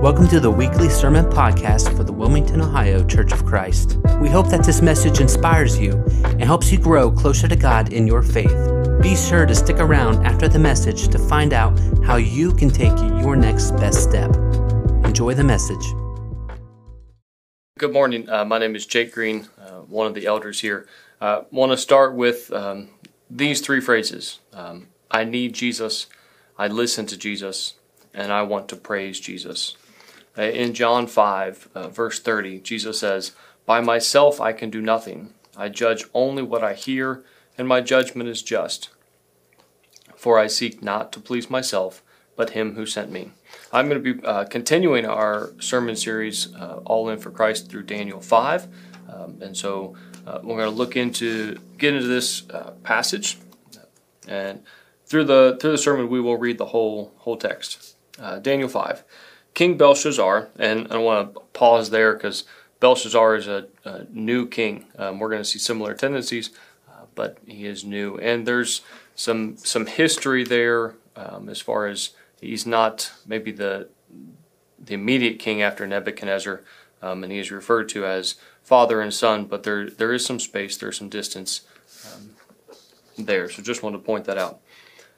Welcome to the weekly sermon podcast for the Wilmington, Ohio Church of Christ. We hope that this message inspires you and helps you grow closer to God in your faith. Be sure to stick around after the message to find out how you can take your next best step. Enjoy the message. Good morning. Uh, my name is Jake Green, uh, one of the elders here. I uh, want to start with um, these three phrases um, I need Jesus, I listen to Jesus, and I want to praise Jesus. Uh, in John 5, uh, verse 30, Jesus says, By myself I can do nothing. I judge only what I hear, and my judgment is just. For I seek not to please myself, but him who sent me. I'm going to be uh, continuing our sermon series, uh, All In for Christ, through Daniel 5. Um, and so uh, we're going to look into, get into this uh, passage. And through the, through the sermon, we will read the whole, whole text. Daniel 5. King Belshazzar, and I want to pause there because Belshazzar is a, a new king. Um, we're going to see similar tendencies, uh, but he is new, and there's some some history there um, as far as he's not maybe the the immediate king after Nebuchadnezzar, um, and he is referred to as father and son, but there there is some space, there's some distance um, there. So just want to point that out.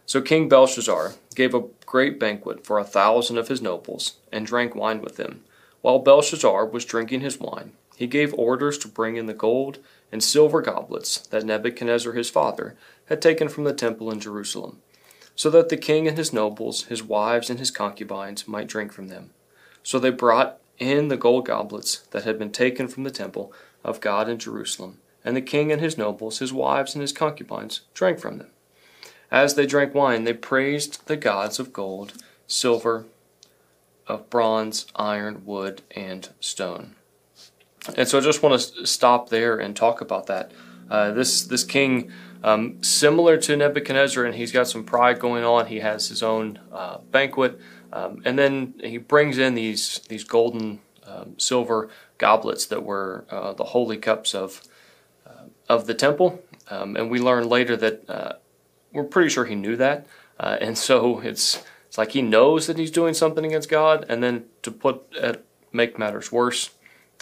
So King Belshazzar gave a great banquet for a thousand of his nobles, and drank wine with them. While Belshazzar was drinking his wine, he gave orders to bring in the gold and silver goblets that Nebuchadnezzar his father had taken from the temple in Jerusalem, so that the king and his nobles, his wives, and his concubines might drink from them. So they brought in the gold goblets that had been taken from the temple of God in Jerusalem, and the king and his nobles, his wives, and his concubines drank from them. As they drank wine, they praised the gods of gold, silver, of bronze, iron, wood, and stone. And so I just want to stop there and talk about that. Uh, this this king, um, similar to Nebuchadnezzar, and he's got some pride going on. He has his own uh, banquet, um, and then he brings in these these golden, um, silver goblets that were uh, the holy cups of uh, of the temple. Um, and we learn later that uh, we're pretty sure he knew that, uh, and so it's it's like he knows that he's doing something against God, and then to put uh, make matters worse,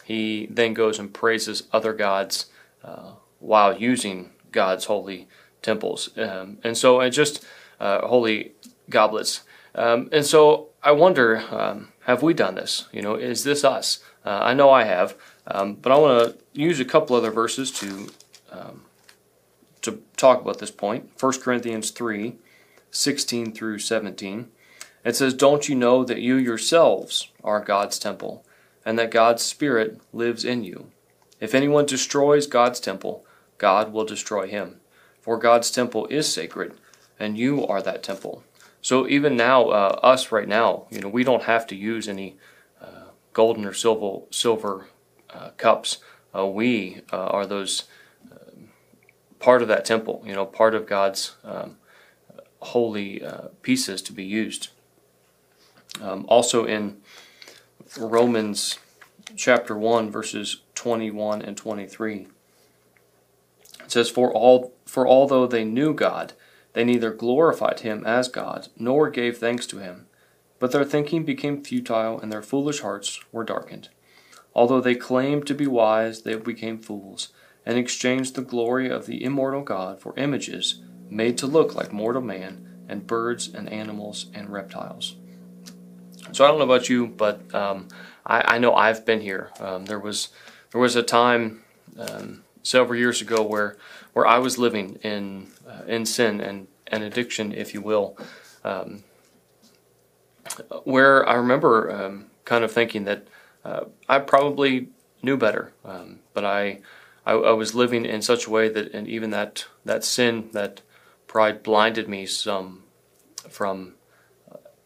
he then goes and praises other gods uh, while using God's holy temples, um, and so and just uh, holy goblets. Um, and so I wonder, um, have we done this? You know, is this us? Uh, I know I have, um, but I want to use a couple other verses to um, to talk about this point 1 Corinthians 3 16 through 17. It says, Don't you know that you yourselves are God's temple, and that God's Spirit lives in you? If anyone destroys God's temple, God will destroy him. For God's temple is sacred, and you are that temple. So even now, uh, us right now, you know, we don't have to use any uh, golden or silver silver uh, cups. Uh, we uh, are those part of that temple, you know, part of God's um, holy uh, pieces to be used. Um, also in Romans chapter 1 verses 21 and 23 it says for all for although they knew God they neither glorified him as God nor gave thanks to him but their thinking became futile and their foolish hearts were darkened although they claimed to be wise they became fools and exchanged the glory of the immortal God for images made to look like mortal man and birds and animals and reptiles. So I don't know about you, but um, I, I, know I've been here. Um, there was there was a time um, several years ago where where I was living in uh, in sin and an addiction, if you will, um, where I remember um, kind of thinking that uh, I probably knew better, um, but I I, I, was living in such a way that, and even that that sin, that pride, blinded me some from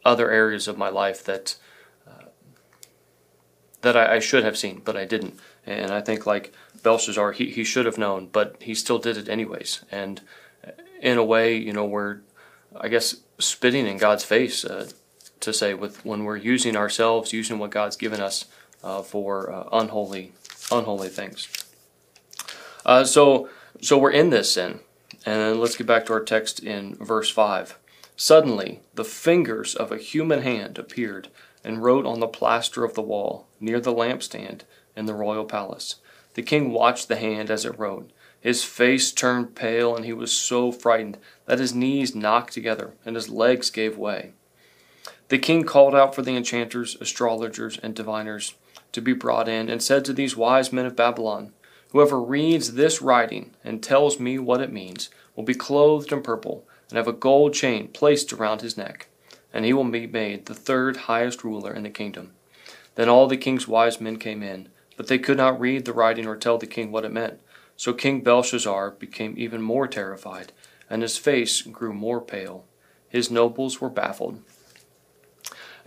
other areas of my life that uh, that I, I, should have seen, but I didn't. And I think like Belshazzar, he he should have known, but he still did it anyways. And in a way, you know, we're I guess spitting in God's face uh, to say with when we're using ourselves, using what God's given us uh, for uh, unholy unholy things. Uh, so, so we're in this sin. And let's get back to our text in verse 5. Suddenly, the fingers of a human hand appeared and wrote on the plaster of the wall, near the lampstand in the royal palace. The king watched the hand as it wrote. His face turned pale, and he was so frightened that his knees knocked together and his legs gave way. The king called out for the enchanters, astrologers, and diviners to be brought in, and said to these wise men of Babylon, Whoever reads this writing and tells me what it means will be clothed in purple and have a gold chain placed around his neck, and he will be made the third highest ruler in the kingdom. Then all the king's wise men came in, but they could not read the writing or tell the king what it meant. So King Belshazzar became even more terrified, and his face grew more pale. His nobles were baffled.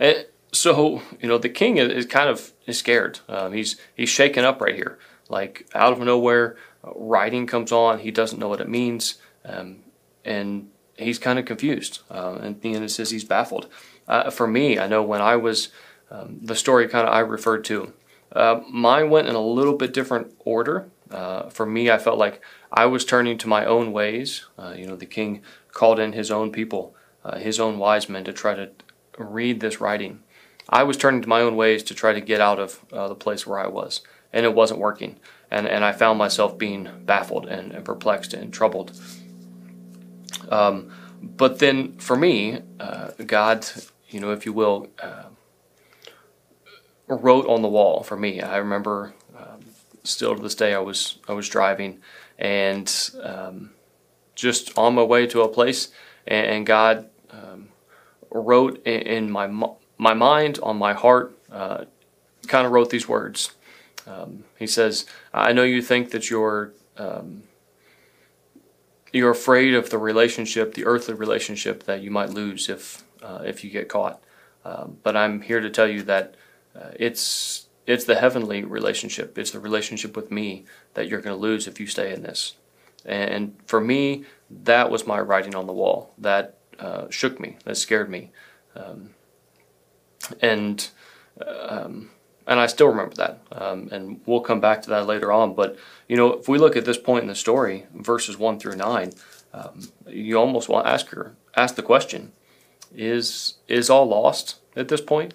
And so, you know, the king is kind of scared. Um, he's he's shaken up right here. Like out of nowhere, uh, writing comes on. He doesn't know what it means, um, and he's kind of confused. Uh, and the end it says he's baffled. Uh, for me, I know when I was um, the story kind of I referred to, uh, mine went in a little bit different order. Uh, for me, I felt like I was turning to my own ways. Uh, you know, the king called in his own people, his own wise men, to try to read this writing. I was turning to my own ways to try to get out of the place where I was, and it wasn't working. And, and I found myself being baffled and, and perplexed and troubled. Um, but then for me, uh, God, you know, if you will, wrote on the wall for me. I remember um, still to this day I was I was driving and um, just on my way to a place and, and God um, wrote in, in, my my mind on my heart uh, kind of wrote these words. Um, he says, "I know you think that you're." Um, you're afraid of the relationship, the earthly relationship that you might lose if uh, if you get caught. Um, but I'm here to tell you that uh, it's it's the heavenly relationship. It's the relationship with me that you're going to lose if you stay in this. And for me, that was my writing on the wall. That uh, shook me. That scared me. Um, and uh, um, and I still remember that. Um, and we'll come back to that later on. But you know, if we look at this point in the story, verses one through nine, um, you almost want to ask her ask the question: Is is all lost at this point?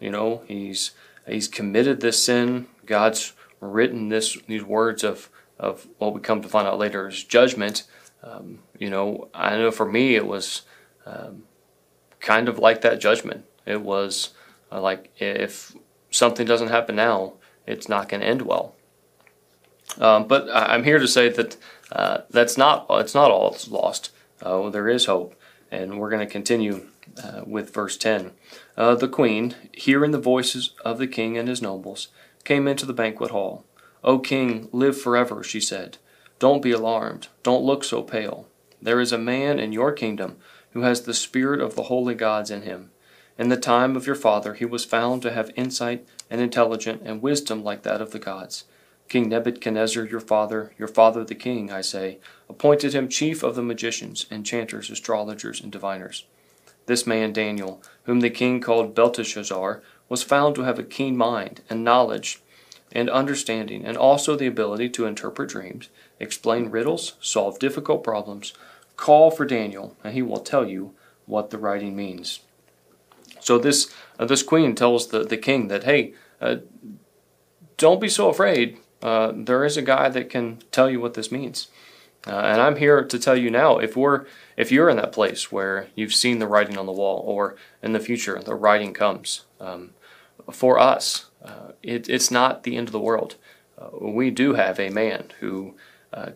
You know, he's he's committed this sin. God's written this these words of of what we come to find out later is judgment. Um, you know, I know for me it was um, kind of like that judgment. It was uh, like if something doesn't happen now, it's not going to end well. Um, but I'm here to say that uh, that's not it's not all lost. Uh, there is hope, and we're going to continue uh, with verse 10. Uh, the queen, hearing the voices of the king and his nobles, came into the banquet hall. O king, live forever, she said. Don't be alarmed. Don't look so pale. There is a man in your kingdom who has the spirit of the holy gods in him. In the time of your father he was found to have insight and intelligence and wisdom like that of the gods. King Nebuchadnezzar, your father, your father the king, I say, appointed him chief of the magicians, enchanters, astrologers, and diviners. This man Daniel, whom the king called Belteshazzar, was found to have a keen mind and knowledge and understanding, and also the ability to interpret dreams, explain riddles, solve difficult problems. Call for Daniel, and he will tell you what the writing means. So this uh, this queen tells the, the king that, hey, uh, don't be so afraid. Uh, there is a guy that can tell you what this means. Uh, and I'm here to tell you now, if we're if you're in that place where you've seen the writing on the wall, or in the future the writing comes, um, for us, uh, it, it's not the end of the world. Uh, we do have a man who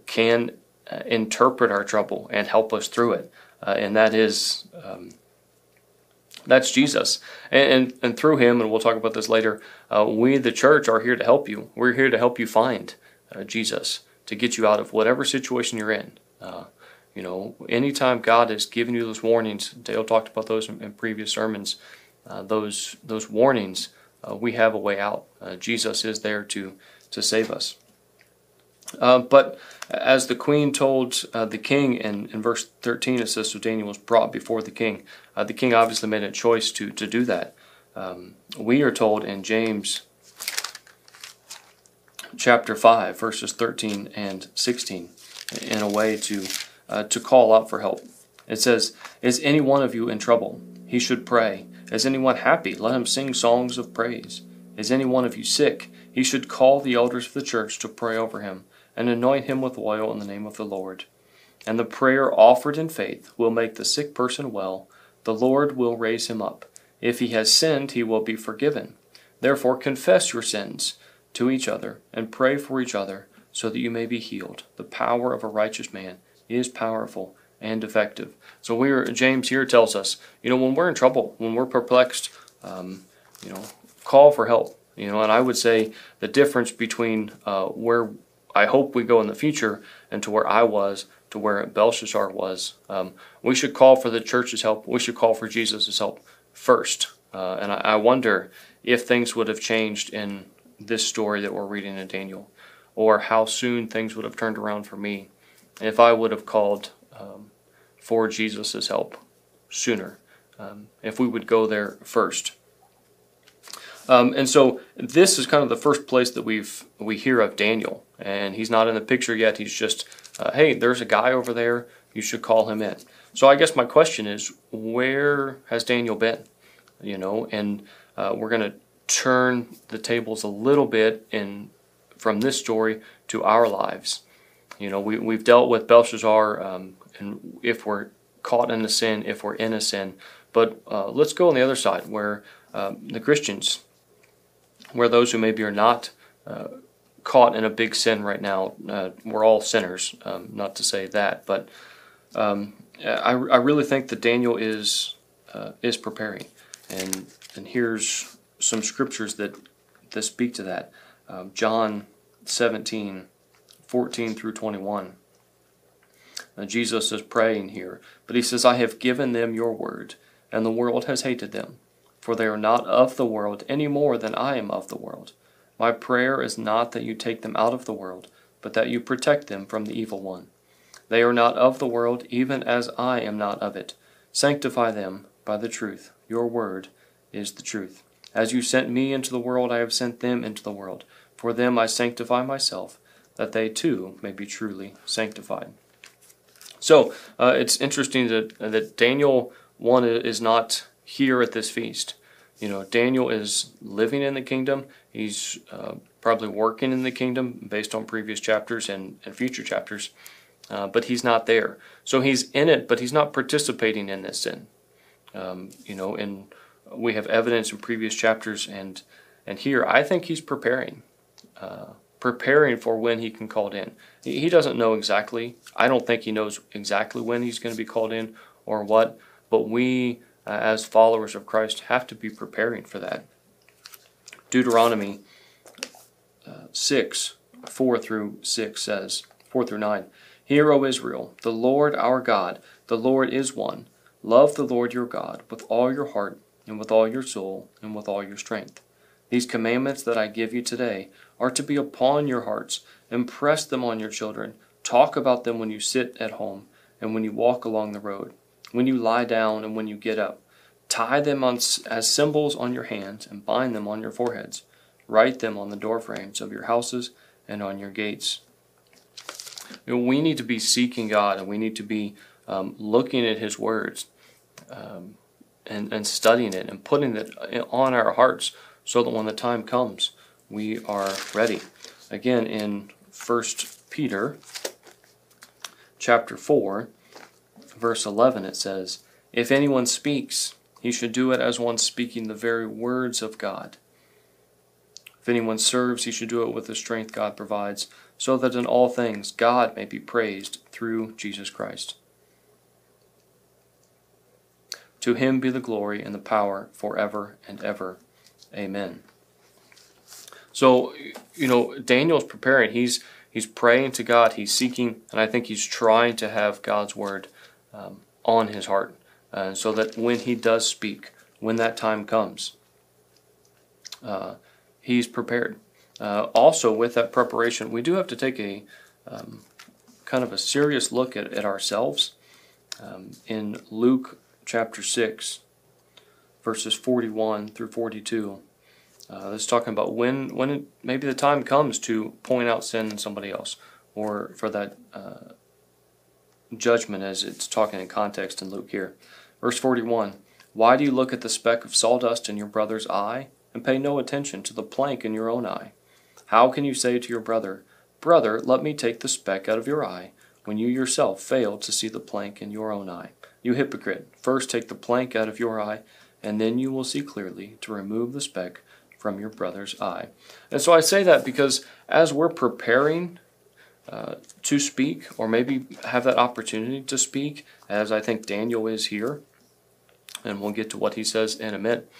can interpret our trouble and help us through it, and that is um, that's Jesus. And, and, and through him, and we'll talk about this later. we, the church, are here to help you. We're here to help you find Jesus to get you out of whatever situation you're in. Uh, you know, anytime God has given you those warnings, Dale talked about those in, in previous sermons. Uh, those those warnings, uh, we have a way out. Uh, Jesus is there to to save us. Uh, but as the queen told uh, the king in, in verse 13, it says, So Daniel was brought before the king. the king obviously made a choice to, to do that. Um, we are told in James chapter 5, verses 13 and 16, in a way to, uh, to call out for help. It says, Is any one of you in trouble? He should pray. Is anyone happy? Let him sing songs of praise. Is any one of you sick? He should call the elders of the church to pray over him, and anoint him with oil in the name of the Lord. And the prayer offered in faith will make the sick person well. The Lord will raise him up. If he has sinned, he will be forgiven. Therefore, confess your sins to each other and pray for each other so that you may be healed. The power of a righteous man is powerful and effective. So we're James here tells us, you know, when we're in trouble, when we're perplexed, um, you know, call for help. You know, and I would say the difference between uh, where I hope we go in the future and to where I was to where Belshazzar was, um, we should call for the church's help. We should call for Jesus' help first. Uh, and I, I wonder if things would have changed in this story that we're reading in Daniel, or how soon things would have turned around for me if I would have called um, for Jesus' help sooner, um, if we would go there first. Um, and so this is kind of the first place that we've we hear of Daniel, and he's not in the picture yet. He's just, uh, hey, there's a guy over there. You should call him in. So I guess my question is, where has Daniel been? You know, and uh, we're going to turn the tables a little bit in from this story to our lives. You know, we, we've dealt with Belshazzar, um, and if we're caught in a sin, if we're in a sin. But uh, let's go on the other side, where um, the Christians, where those who maybe are not uh, caught in a big sin right now, uh, we're all sinners, um, not to say that, but um, I, I really think that Daniel is uh, is preparing, and and here's some scriptures that that speak to that. Um, John 17, 14 through 21. Now Jesus is praying here, but he says, I have given them your word, and the world has hated them, for they are not of the world any more than I am of the world. My prayer is not that you take them out of the world, but that you protect them from the evil one. They are not of the world, even as I am not of it. Sanctify them by the truth. Your word is the truth. As you sent me into the world, I have sent them into the world. For them I sanctify myself, that they too may be truly sanctified. So uh, it's interesting that that Daniel one is not here at this feast. You know, Daniel is living in the kingdom. He's uh, probably working in the kingdom based on previous chapters and, and future chapters, uh, but he's not there. So he's in it, but he's not participating in this sin. Um, you know, and we have evidence in previous chapters, and and here I think he's preparing. Uh, preparing for when he can called in. He doesn't know exactly. I don't think he knows exactly when he's going to be called in or what, but we, uh, as followers of Christ, have to be preparing for that. Deuteronomy uh, 6, 4 through 6 says, 4 through 9, Hear, O Israel, the Lord our God, the Lord is one. Love the Lord your God with all your heart, and with all your soul, and with all your strength. These commandments that I give you today are to be upon your hearts. Impress them on your children. Talk about them when you sit at home and when you walk along the road, when you lie down and when you get up. Tie them on, as symbols on your hands and bind them on your foreheads. Write them on the doorframes of your houses and on your gates. You know, we need to be seeking God and we need to be um, looking at His words um, and, and studying it and putting it on our hearts so that when the time comes, we are ready. Again, in 1 Peter chapter 4, verse 11, it says, If anyone speaks, he should do it as one speaking the very words of God. If anyone serves, he should do it with the strength God provides, so that in all things God may be praised through Jesus Christ. To him be the glory and the power forever and ever. Amen. So, you know, Daniel's preparing. He's he's praying to God. He's seeking, and I think he's trying to have God's word um, on his heart, uh, so that when he does speak, when that time comes, uh, he's prepared. Uh, also, with that preparation, we do have to take a um, kind of a serious look at, at ourselves. Um, in Luke chapter 6, verses 41 through 42. Uh, it's talking about when when it, maybe the time comes to point out sin in somebody else, or for that uh, judgment, as it's talking in context in Luke here. Verse 41 Why do you look at the speck of sawdust in your brother's eye and pay no attention to the plank in your own eye? How can you say to your brother, Brother, let me take the speck out of your eye, when you yourself fail to see the plank in your own eye? You hypocrite, first take the plank out of your eye, and then you will see clearly to remove the speck from your brother's eye. And so I say that because as we're preparing uh, to speak, or maybe have that opportunity to speak, as I think Daniel is here, and we'll get to what he says in a minute.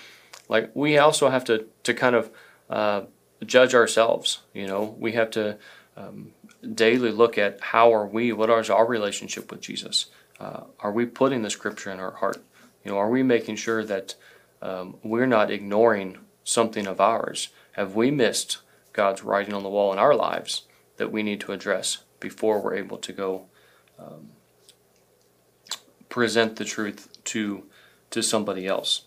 Like we also have to to kind of uh, judge ourselves. You know, we have to um, daily look at how are we, what is our relationship with Jesus? Uh, are we putting the Scripture in our heart? You know, are we making sure that um, we're not ignoring something of ours? Have we missed God's writing on the wall in our lives that we need to address before we're able to go um, present the truth to to somebody else.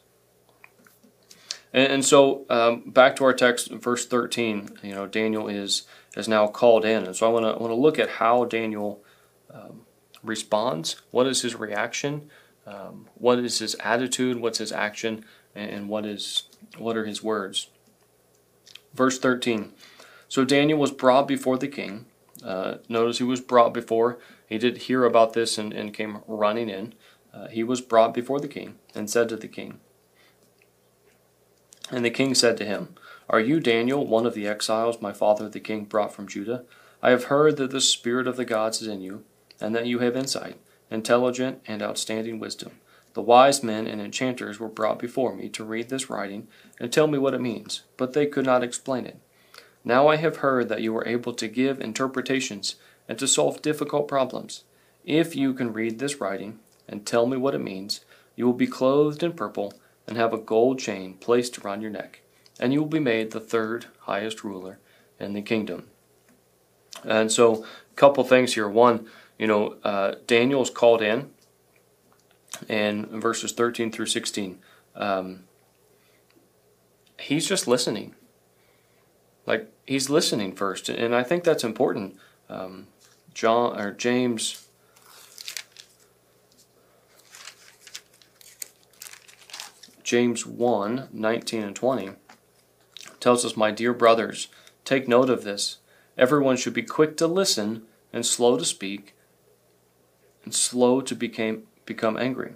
And, and so um, back to our text, verse 13, you know, Daniel is, is now called in. And so I want to want to look at how Daniel um, responds. What is his reaction? Um, what is his attitude? What's his action? And, and what is what are his words? Verse 13. So Daniel was brought before the king. Uh, notice he was brought before. He did hear about this and, and came running in uh, he was brought before the king, and said to the king, And the king said to him, Are you Daniel, one of the exiles my father the king brought from Judah? I have heard that the spirit of the gods is in you, and that you have insight, intelligent, and outstanding wisdom. The wise men and enchanters were brought before me to read this writing and tell me what it means, but they could not explain it. Now I have heard that you are able to give interpretations and to solve difficult problems. If you can read this writing and tell me what it means, you will be clothed in purple and have a gold chain placed around your neck, and you will be made the third highest ruler in the kingdom. And so, a couple things here. One, you know, uh, Daniel is called in, and verses 13 through 16, um, he's just listening. Like, he's listening first, and I think that's important. Um, John or James James 1 19 and 20 tells us, My dear brothers, take note of this. Everyone should be quick to listen and slow to speak and slow to became, become angry.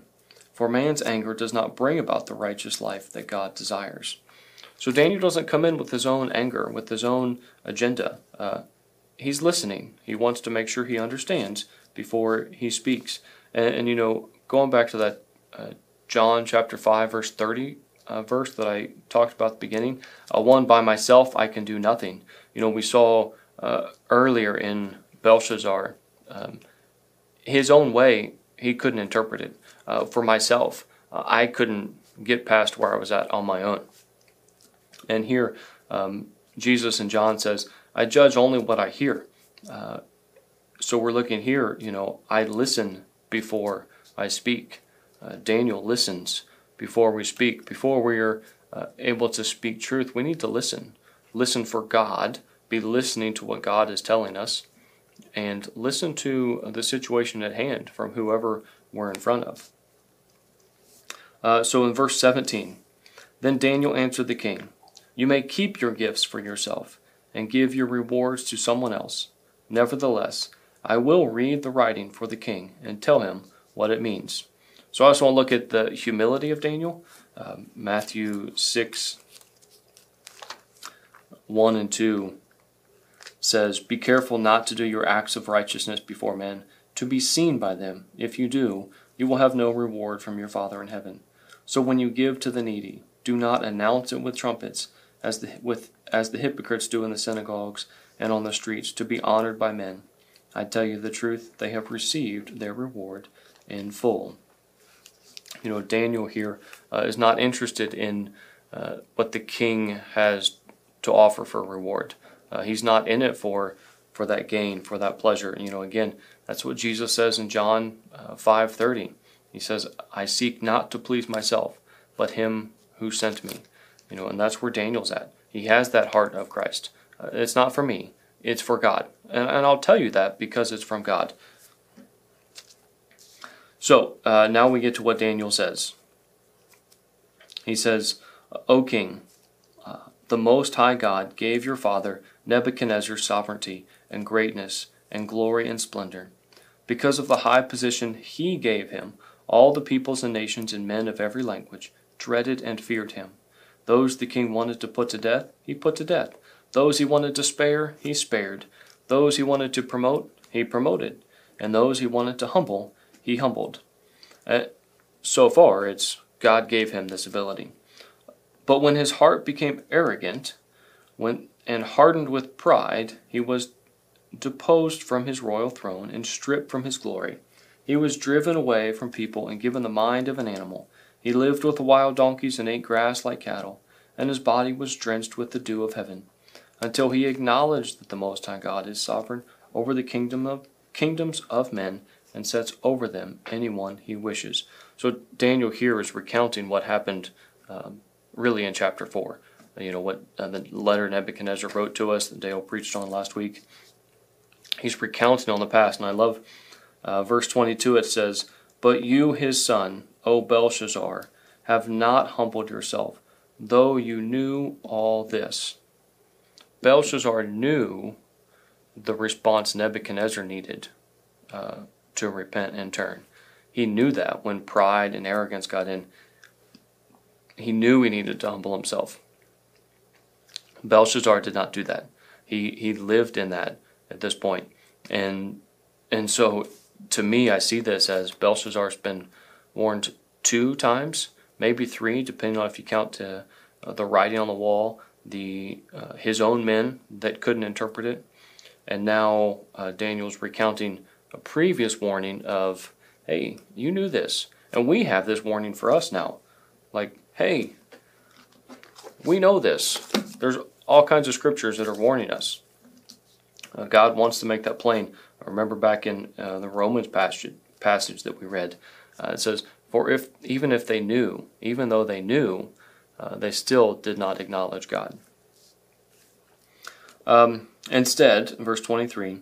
For man's anger does not bring about the righteous life that God desires. So Daniel doesn't come in with his own anger, with his own agenda. Uh, he's listening. He wants to make sure he understands before he speaks. And, and you know, going back to that uh, John chapter 5, verse 30 uh, verse that I talked about at the beginning. One by myself, I can do nothing. You know, we saw uh, earlier in Belshazzar, um, his own way, he couldn't interpret it. Uh, for myself, uh, I couldn't get past where I was at on my own. And here, um, Jesus and John says, I judge only what I hear. Uh, so we're looking here, you know, I listen before I speak uh, Daniel listens before we speak. Before we are uh, able to speak truth, we need to listen. Listen for God, be listening to what God is telling us, and listen to the situation at hand from whoever we're in front of. Uh, so in verse 17, then Daniel answered the king, You may keep your gifts for yourself and give your rewards to someone else. Nevertheless, I will read the writing for the king and tell him what it means. So I also want to look at the humility of Daniel. Um, Matthew 6, 1 and 2 says, Be careful not to do your acts of righteousness before men, to be seen by them. If you do, you will have no reward from your Father in heaven. So when you give to the needy, do not announce it with trumpets, as the, with, as the hypocrites do in the synagogues and on the streets, to be honored by men. I tell you the truth, they have received their reward in full you know, Daniel here uh, is not interested in uh, what the king has to offer for reward. Uh, he's not in it for for that gain, for that pleasure. You know, again, that's what Jesus says in John uh, five thirty. He says, "I seek not to please myself, but Him who sent me." You know, and that's where Daniel's at. He has that heart of Christ. Uh, it's not for me; it's for God, and, and I'll tell you that because it's from God. So uh, now we get to what Daniel says. He says, O king, uh, the Most High God gave your father Nebuchadnezzar sovereignty and greatness and glory and splendor. Because of the high position he gave him, all the peoples and nations and men of every language dreaded and feared him. Those the king wanted to put to death, he put to death. Those he wanted to spare, he spared. Those he wanted to promote, he promoted. And those he wanted to humble, he humbled. Uh, so far, it's God gave him this ability. But when his heart became arrogant when, and hardened with pride, he was deposed from his royal throne and stripped from his glory. He was driven away from people and given the mind of an animal. He lived with the wild donkeys and ate grass like cattle, and his body was drenched with the dew of heaven, until he acknowledged that the Most High God is sovereign over the kingdom of kingdoms of men and sets over them anyone he wishes. So Daniel here is recounting what happened um, really in chapter four. You know what uh, the letter Nebuchadnezzar wrote to us that Dale preached on last week. He's recounting on the past, and I love uh, verse 22, it says, But you, his son, O Belshazzar, have not humbled yourself, though you knew all this. Belshazzar knew the response Nebuchadnezzar needed uh, to repent and turn. He knew that when pride and arrogance got in, he knew he needed to humble himself. Belshazzar did not do that. He he lived in that at this point, and and so to me, I see this as Belshazzar's been warned two times, maybe three, depending on if you count uh, the writing on the wall, the uh, his own men that couldn't interpret it, and now uh, Daniel's recounting a previous warning of, hey, you knew this, and we have this warning for us now, like, hey, we know this. There's all kinds of scriptures that are warning us. Uh, God wants to make that plain. I remember back in uh, the Romans passage, passage that we read, uh, it says, For if even if they knew, even though they knew, uh, they still did not acknowledge God. Um, instead, verse 23,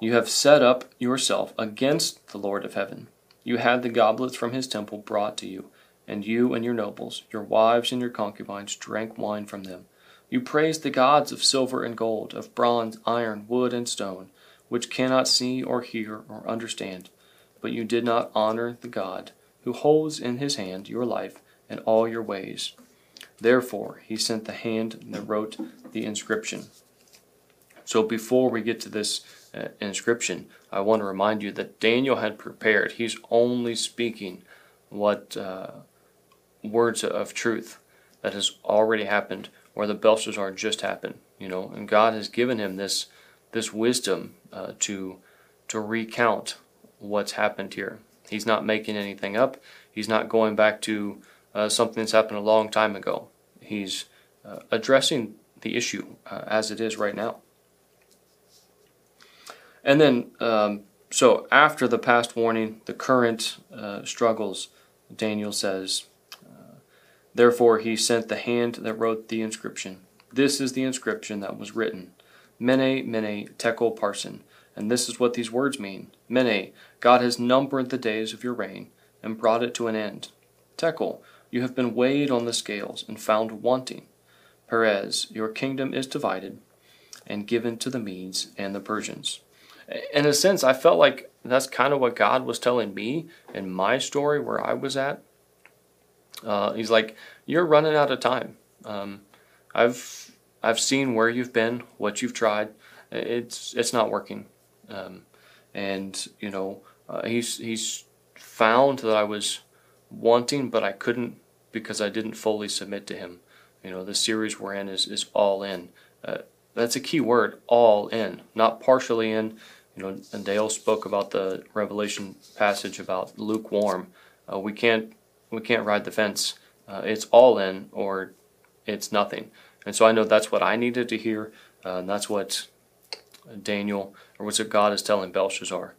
you have set up yourself against the Lord of heaven. You had the goblets from his temple brought to you, and you and your nobles, your wives and your concubines, drank wine from them. You praised the gods of silver and gold, of bronze, iron, wood, and stone which cannot see or hear or understand. But you did not honor the God who holds in his hand your life and all your ways. Therefore, he sent the hand that wrote the inscription. So, before we get to this uh, inscription, I want to remind you that Daniel had prepared. He's only speaking what uh, words of truth that has already happened, or the Belshazzar just happened. You know, and God has given him this this wisdom uh, to to recount what's happened here. He's not making anything up. He's not going back to uh, something that's happened a long time ago. He's uh, addressing the issue uh, as it is right now. And then, um, so after the past warning, the current uh, struggles, Daniel says, uh, Therefore he sent the hand that wrote the inscription. This is the inscription that was written Mene, Mene, Tekel, Parsin. And this is what these words mean. Mene, God has numbered the days of your reign and brought it to an end. Tekel, you have been weighed on the scales and found wanting. Peres, your kingdom is divided and given to the Medes and the Persians. In a sense, I felt like that's kind of what God was telling me in my story where I was at. Uh, he's like, You're running out of time. Um, I've I've seen where you've been, what you've tried. It's it's not working, um, and you know uh, he's he's found that I was wanting, but I couldn't because I didn't fully submit to him. You know the series we're in is is all in. Uh, that's a key word, all in, not partially in. You know, and Dale spoke about the Revelation passage about lukewarm. Uh, we can't we can't ride the fence. Uh, it's all in or it's nothing. And so I know that's what I needed to hear. Uh, and that's what Daniel, or what's what God is telling Belshazzar.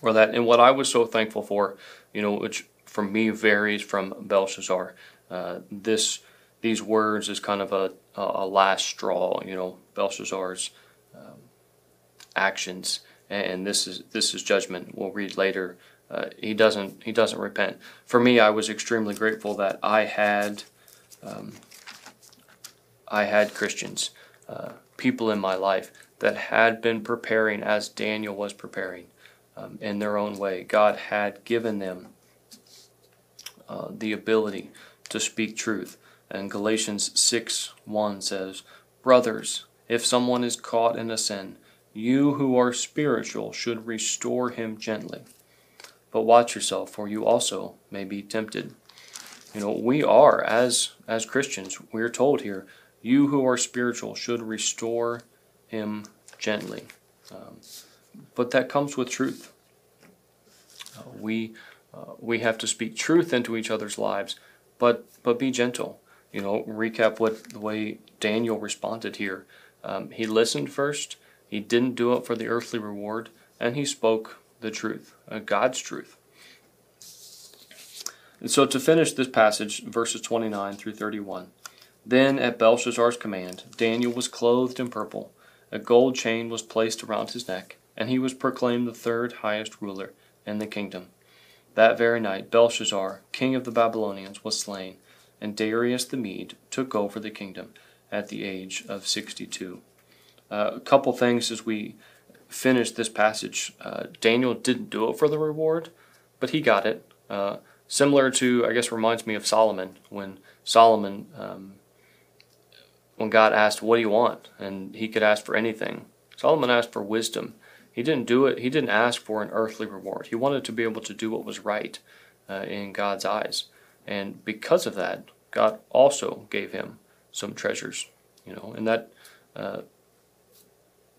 Or that, and what I was so thankful for, you know, which for me varies from Belshazzar. Uh, this, these words is kind of a, a last straw, you know, Belshazzar's um, actions, and this is this is judgment. We'll read later uh, he doesn't he doesn't repent. For me, I was extremely grateful that I had um, I had Christians, uh, people in my life that had been preparing as Daniel was preparing um, in their own way. God had given them uh, the ability to speak truth. And Galatians 6 1 says, Brothers, if someone is caught in a sin, you who are spiritual should restore him gently. But watch yourself, for you also may be tempted. You know, we are, as, as Christians, we are told here, you who are spiritual should restore him gently. Um, but that comes with truth. Uh, we, uh, we have to speak truth into each other's lives, but, but be gentle. You know, recap what the way Daniel responded here. Um, he listened first, he didn't do it for the earthly reward, and he spoke the truth, uh, God's truth. And so to finish this passage, verses 29 through 31. Then, at Belshazzar's command, Daniel was clothed in purple. A gold chain was placed around his neck, and he was proclaimed the third highest ruler in the kingdom. That very night, Belshazzar, king of the Babylonians, was slain, and Darius the Mede took over the kingdom at the age of 62. Uh, a couple things as we finish this passage. Uh, Daniel didn't do it for the reward, but he got it. Uh, similar to, I guess, reminds me of Solomon when Solomon, um, when God asked, "What do you want?" and he could ask for anything. Solomon asked for wisdom. He didn't do it. He didn't ask for an earthly reward. He wanted to be able to do what was right uh, in God's eyes, and because of that, God also gave him some treasures. You know, and that uh,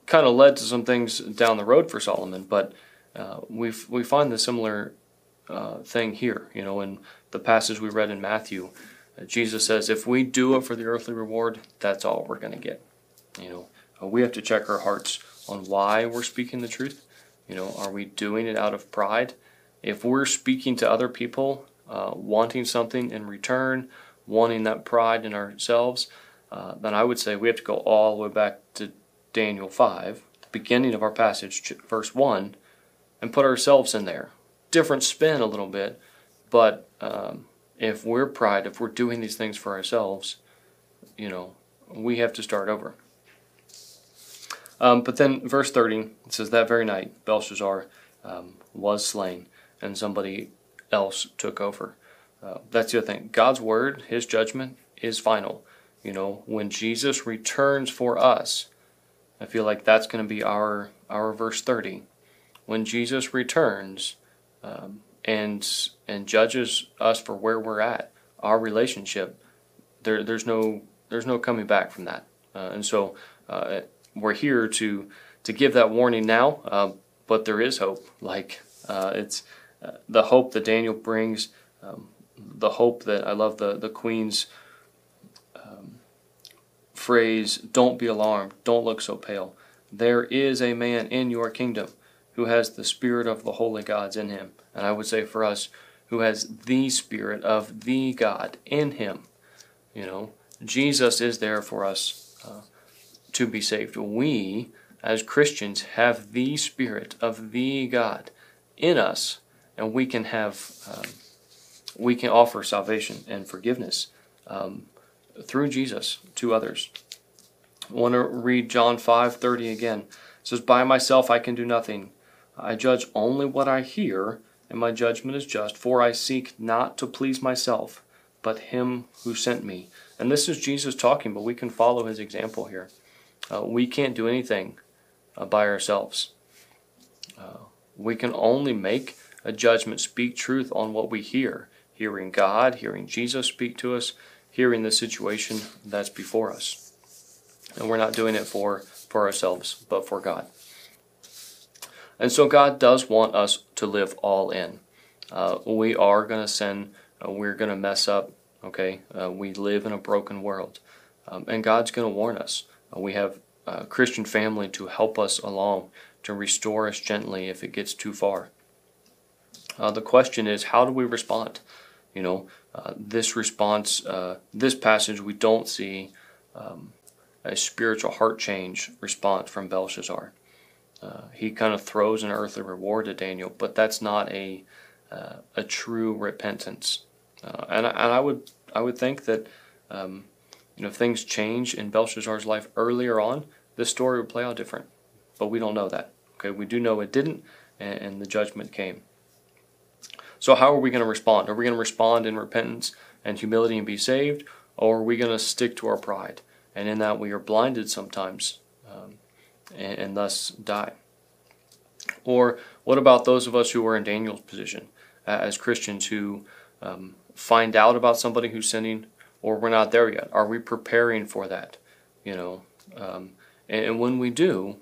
kind of led to some things down the road for Solomon, but uh, we we find the similar uh, thing here. You know, in the passage we read in Matthew, uh, Jesus says, "If we do it for the earthly reward, that's all we're going to get." You know, uh, we have to check our hearts on why we're speaking the truth. You know, are we doing it out of pride? If we're speaking to other people, uh, wanting something in return, wanting that pride in ourselves, uh, then I would say we have to go all the way back to Daniel 5, the beginning of our passage, verse 1, and put ourselves in there. Different spin a little bit, but um, if we're pride, if we're doing these things for ourselves, you know, we have to start over. Um, but then, verse 30, it says, That very night, Belshazzar um, was slain, and somebody else took over. Uh, that's the other thing. God's word, his judgment, is final. You know, when Jesus returns for us, I feel like that's going to be our our verse 30. When Jesus returns um, and and judges us for where we're at, our relationship, there there's no there's no coming back from that. Uh, and so uh, we're here to to give that warning now, uh, but there is hope. Like uh, it's uh, the hope that Daniel brings, um, the hope that I love the the Queen's phrase, don't be alarmed, don't look so pale. There is a man in your kingdom who has the Spirit of the holy gods in him. And I would say for us, who has the Spirit of the God in him. You know, Jesus is there for us uh, to be saved. We, as Christians, have the Spirit of the God in us, and we can have, um, we can offer salvation and forgiveness um, through Jesus to others. I want to read John 5:30 again. It says, "By myself I can do nothing. I judge only what I hear, and my judgment is just, for I seek not to please myself, but him who sent me." And this is Jesus talking, but we can follow his example here. Uh, we can't do anything uh, by ourselves. Uh, we can only make a judgment, speak truth on what we hear, hearing God, hearing Jesus speak to us, hearing the situation that's before us. And we're not doing it for, for ourselves, but for God. And so God does want us to live all in. Uh, we are going to sin. Uh, we're going to mess up. Okay, uh, we live in a broken world, um, and God's going to warn us. Uh, we have a Christian family to help us along, to restore us gently if it gets too far. Uh, the question is, how do we respond? You know, uh, this response, uh, this passage, we don't see um, a spiritual heart change response from Belshazzar. Uh, he kind of throws an earthly reward to Daniel, but that's not a uh, a true repentance. Uh, and, I, and I would I would think that um, you know if things change in Belshazzar's life earlier on, this story would play out different. But we don't know that. Okay, we do know it didn't, and, and the judgment came. So how are we going to respond? Are we going to respond in repentance and humility and be saved, or are we going to stick to our pride? And in that we are blinded sometimes, um, and, and thus die. Or what about those of us who are in Daniel's position uh, as Christians who um, find out about somebody who's sinning, or we're not there yet? Are we preparing for that? You know, um, and, and, when we do,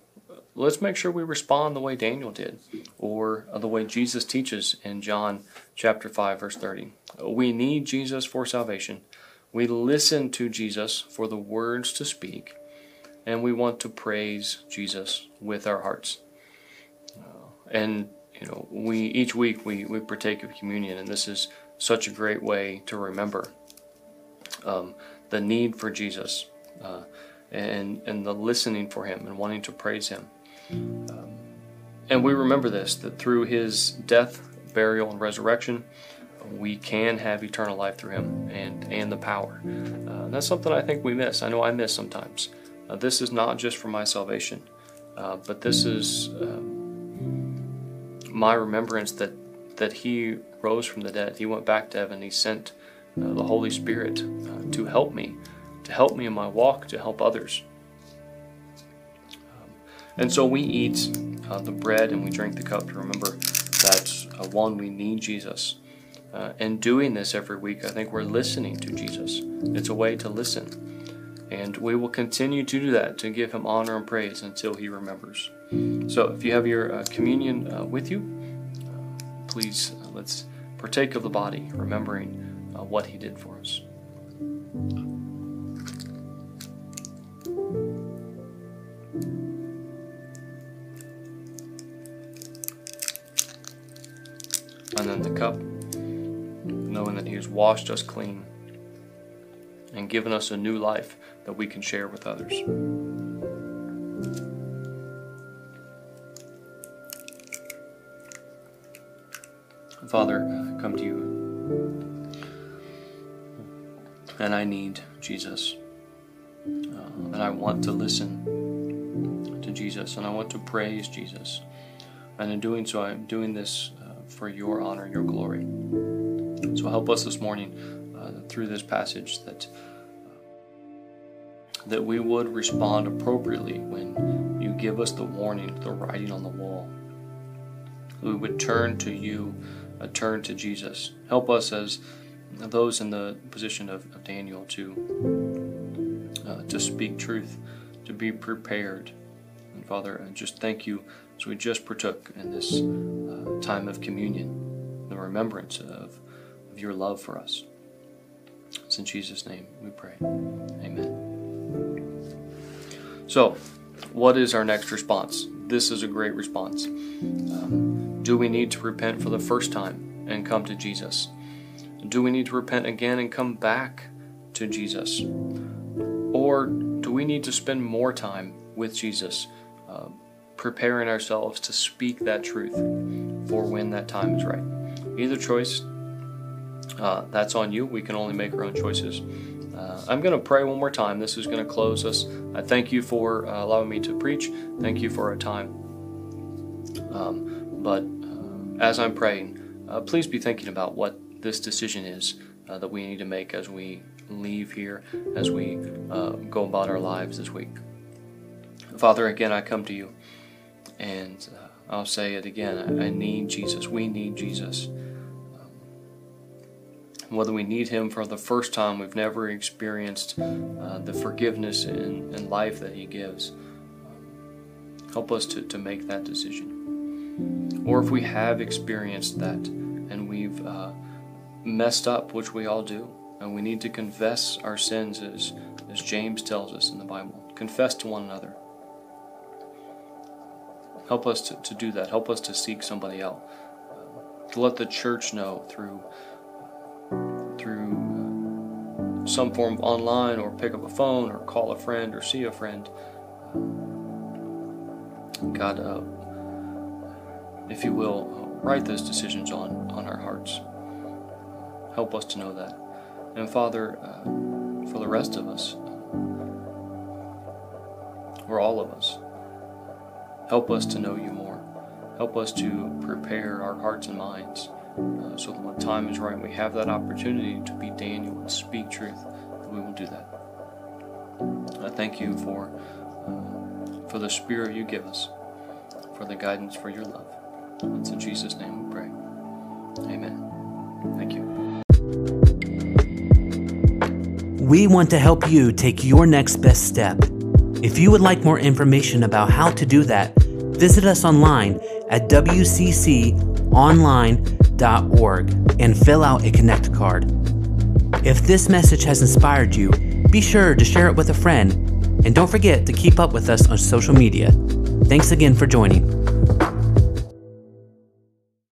let's make sure we respond the way Daniel did, or the way Jesus teaches in John chapter five, verse thirty. We need Jesus for salvation. We listen to Jesus for the words to speak, and we want to praise Jesus with our hearts. And you know, we each week we, we partake of communion, and this is such a great way to remember um, the need for Jesus uh, and and the listening for Him and wanting to praise Him. Um, and we remember this that through His death, burial, and resurrection, we can have eternal life through Him and and the power. Uh, that's something I think we miss. I know I miss sometimes. Uh, this is not just for my salvation, uh, but this is. Um, my remembrance that that he rose from the dead. He went back to heaven. He sent uh, the Holy Spirit uh, to help me, to help me in my walk, to help others. And so we eat uh, the bread and we drink the cup to remember that uh, one, we need Jesus. Uh, and doing this every week, I think we're listening to Jesus. It's a way to listen. And we will continue to do that, to give him honor and praise until he remembers. So if you have your uh, communion uh, with you, please uh, let's partake of the body, remembering what he did for us. And then the cup, knowing that he has washed us clean and given us a new life that we can share with others. Father, I come to you. And I need Jesus. Uh, and I want to listen to Jesus. And I want to praise Jesus. And in doing so, I'm doing this for your honor, your glory. So help us this morning uh, through this passage that uh, that we would respond appropriately when you give us the warning, the writing on the wall. We would turn to you a turn to Jesus. Help us as those in the position of, of Daniel to uh, to speak truth, to be prepared. And Father, I just thank you as we just partook in this uh, time of communion, the remembrance of, of your love for us. It's in Jesus' name we pray. Amen. So, what is our next response? This is a great response. Um, do we need to repent for the first time and come to Jesus? Do we need to repent again and come back to Jesus? Or do we need to spend more time with Jesus, uh, preparing ourselves to speak that truth for when that time is right? Either choice, uh, that's on you. We can only make our own choices. Uh, I'm going to pray one more time. This is going to close us. I thank you for uh, allowing me to preach. Thank you for our time. Um, but uh, as I'm praying, uh, please be thinking about what this decision is uh, that we need to make as we leave here, as we go about our lives this week. Father, again, I come to you, and uh, I'll say it again I, I, need Jesus. We need Jesus. Um, whether we need Him for the first time, we've never experienced uh, the forgiveness and, life that He gives. Um, help us to, to make that decision or if we have experienced that and we've uh, messed up, which we all do, and we need to confess our sins as, as James tells us in the Bible. Confess to one another. Help us to, to do that. Help us to seek somebody else. Uh, to let the church know through through uh, some form of online or pick up a phone or call a friend or see a friend. God, uh, if you will, write those decisions on, on our hearts. Help us to know that. And Father, uh, for the rest of us, for all of us, help us to know you more. Help us to prepare our hearts and minds uh, so that when time is right, we have that opportunity to be Daniel and speak truth, we will do that. I thank you for, uh, for the spirit you give us, for the guidance, for your love. It's in Jesus' name we pray. Amen. Thank you. We want to help you take your next best step. If you would like more information about how to do that, visit us online at wcconline.org and fill out a Connect card. If this message has inspired you, be sure to share it with a friend and don't forget to keep up with us on social media. Thanks again for joining.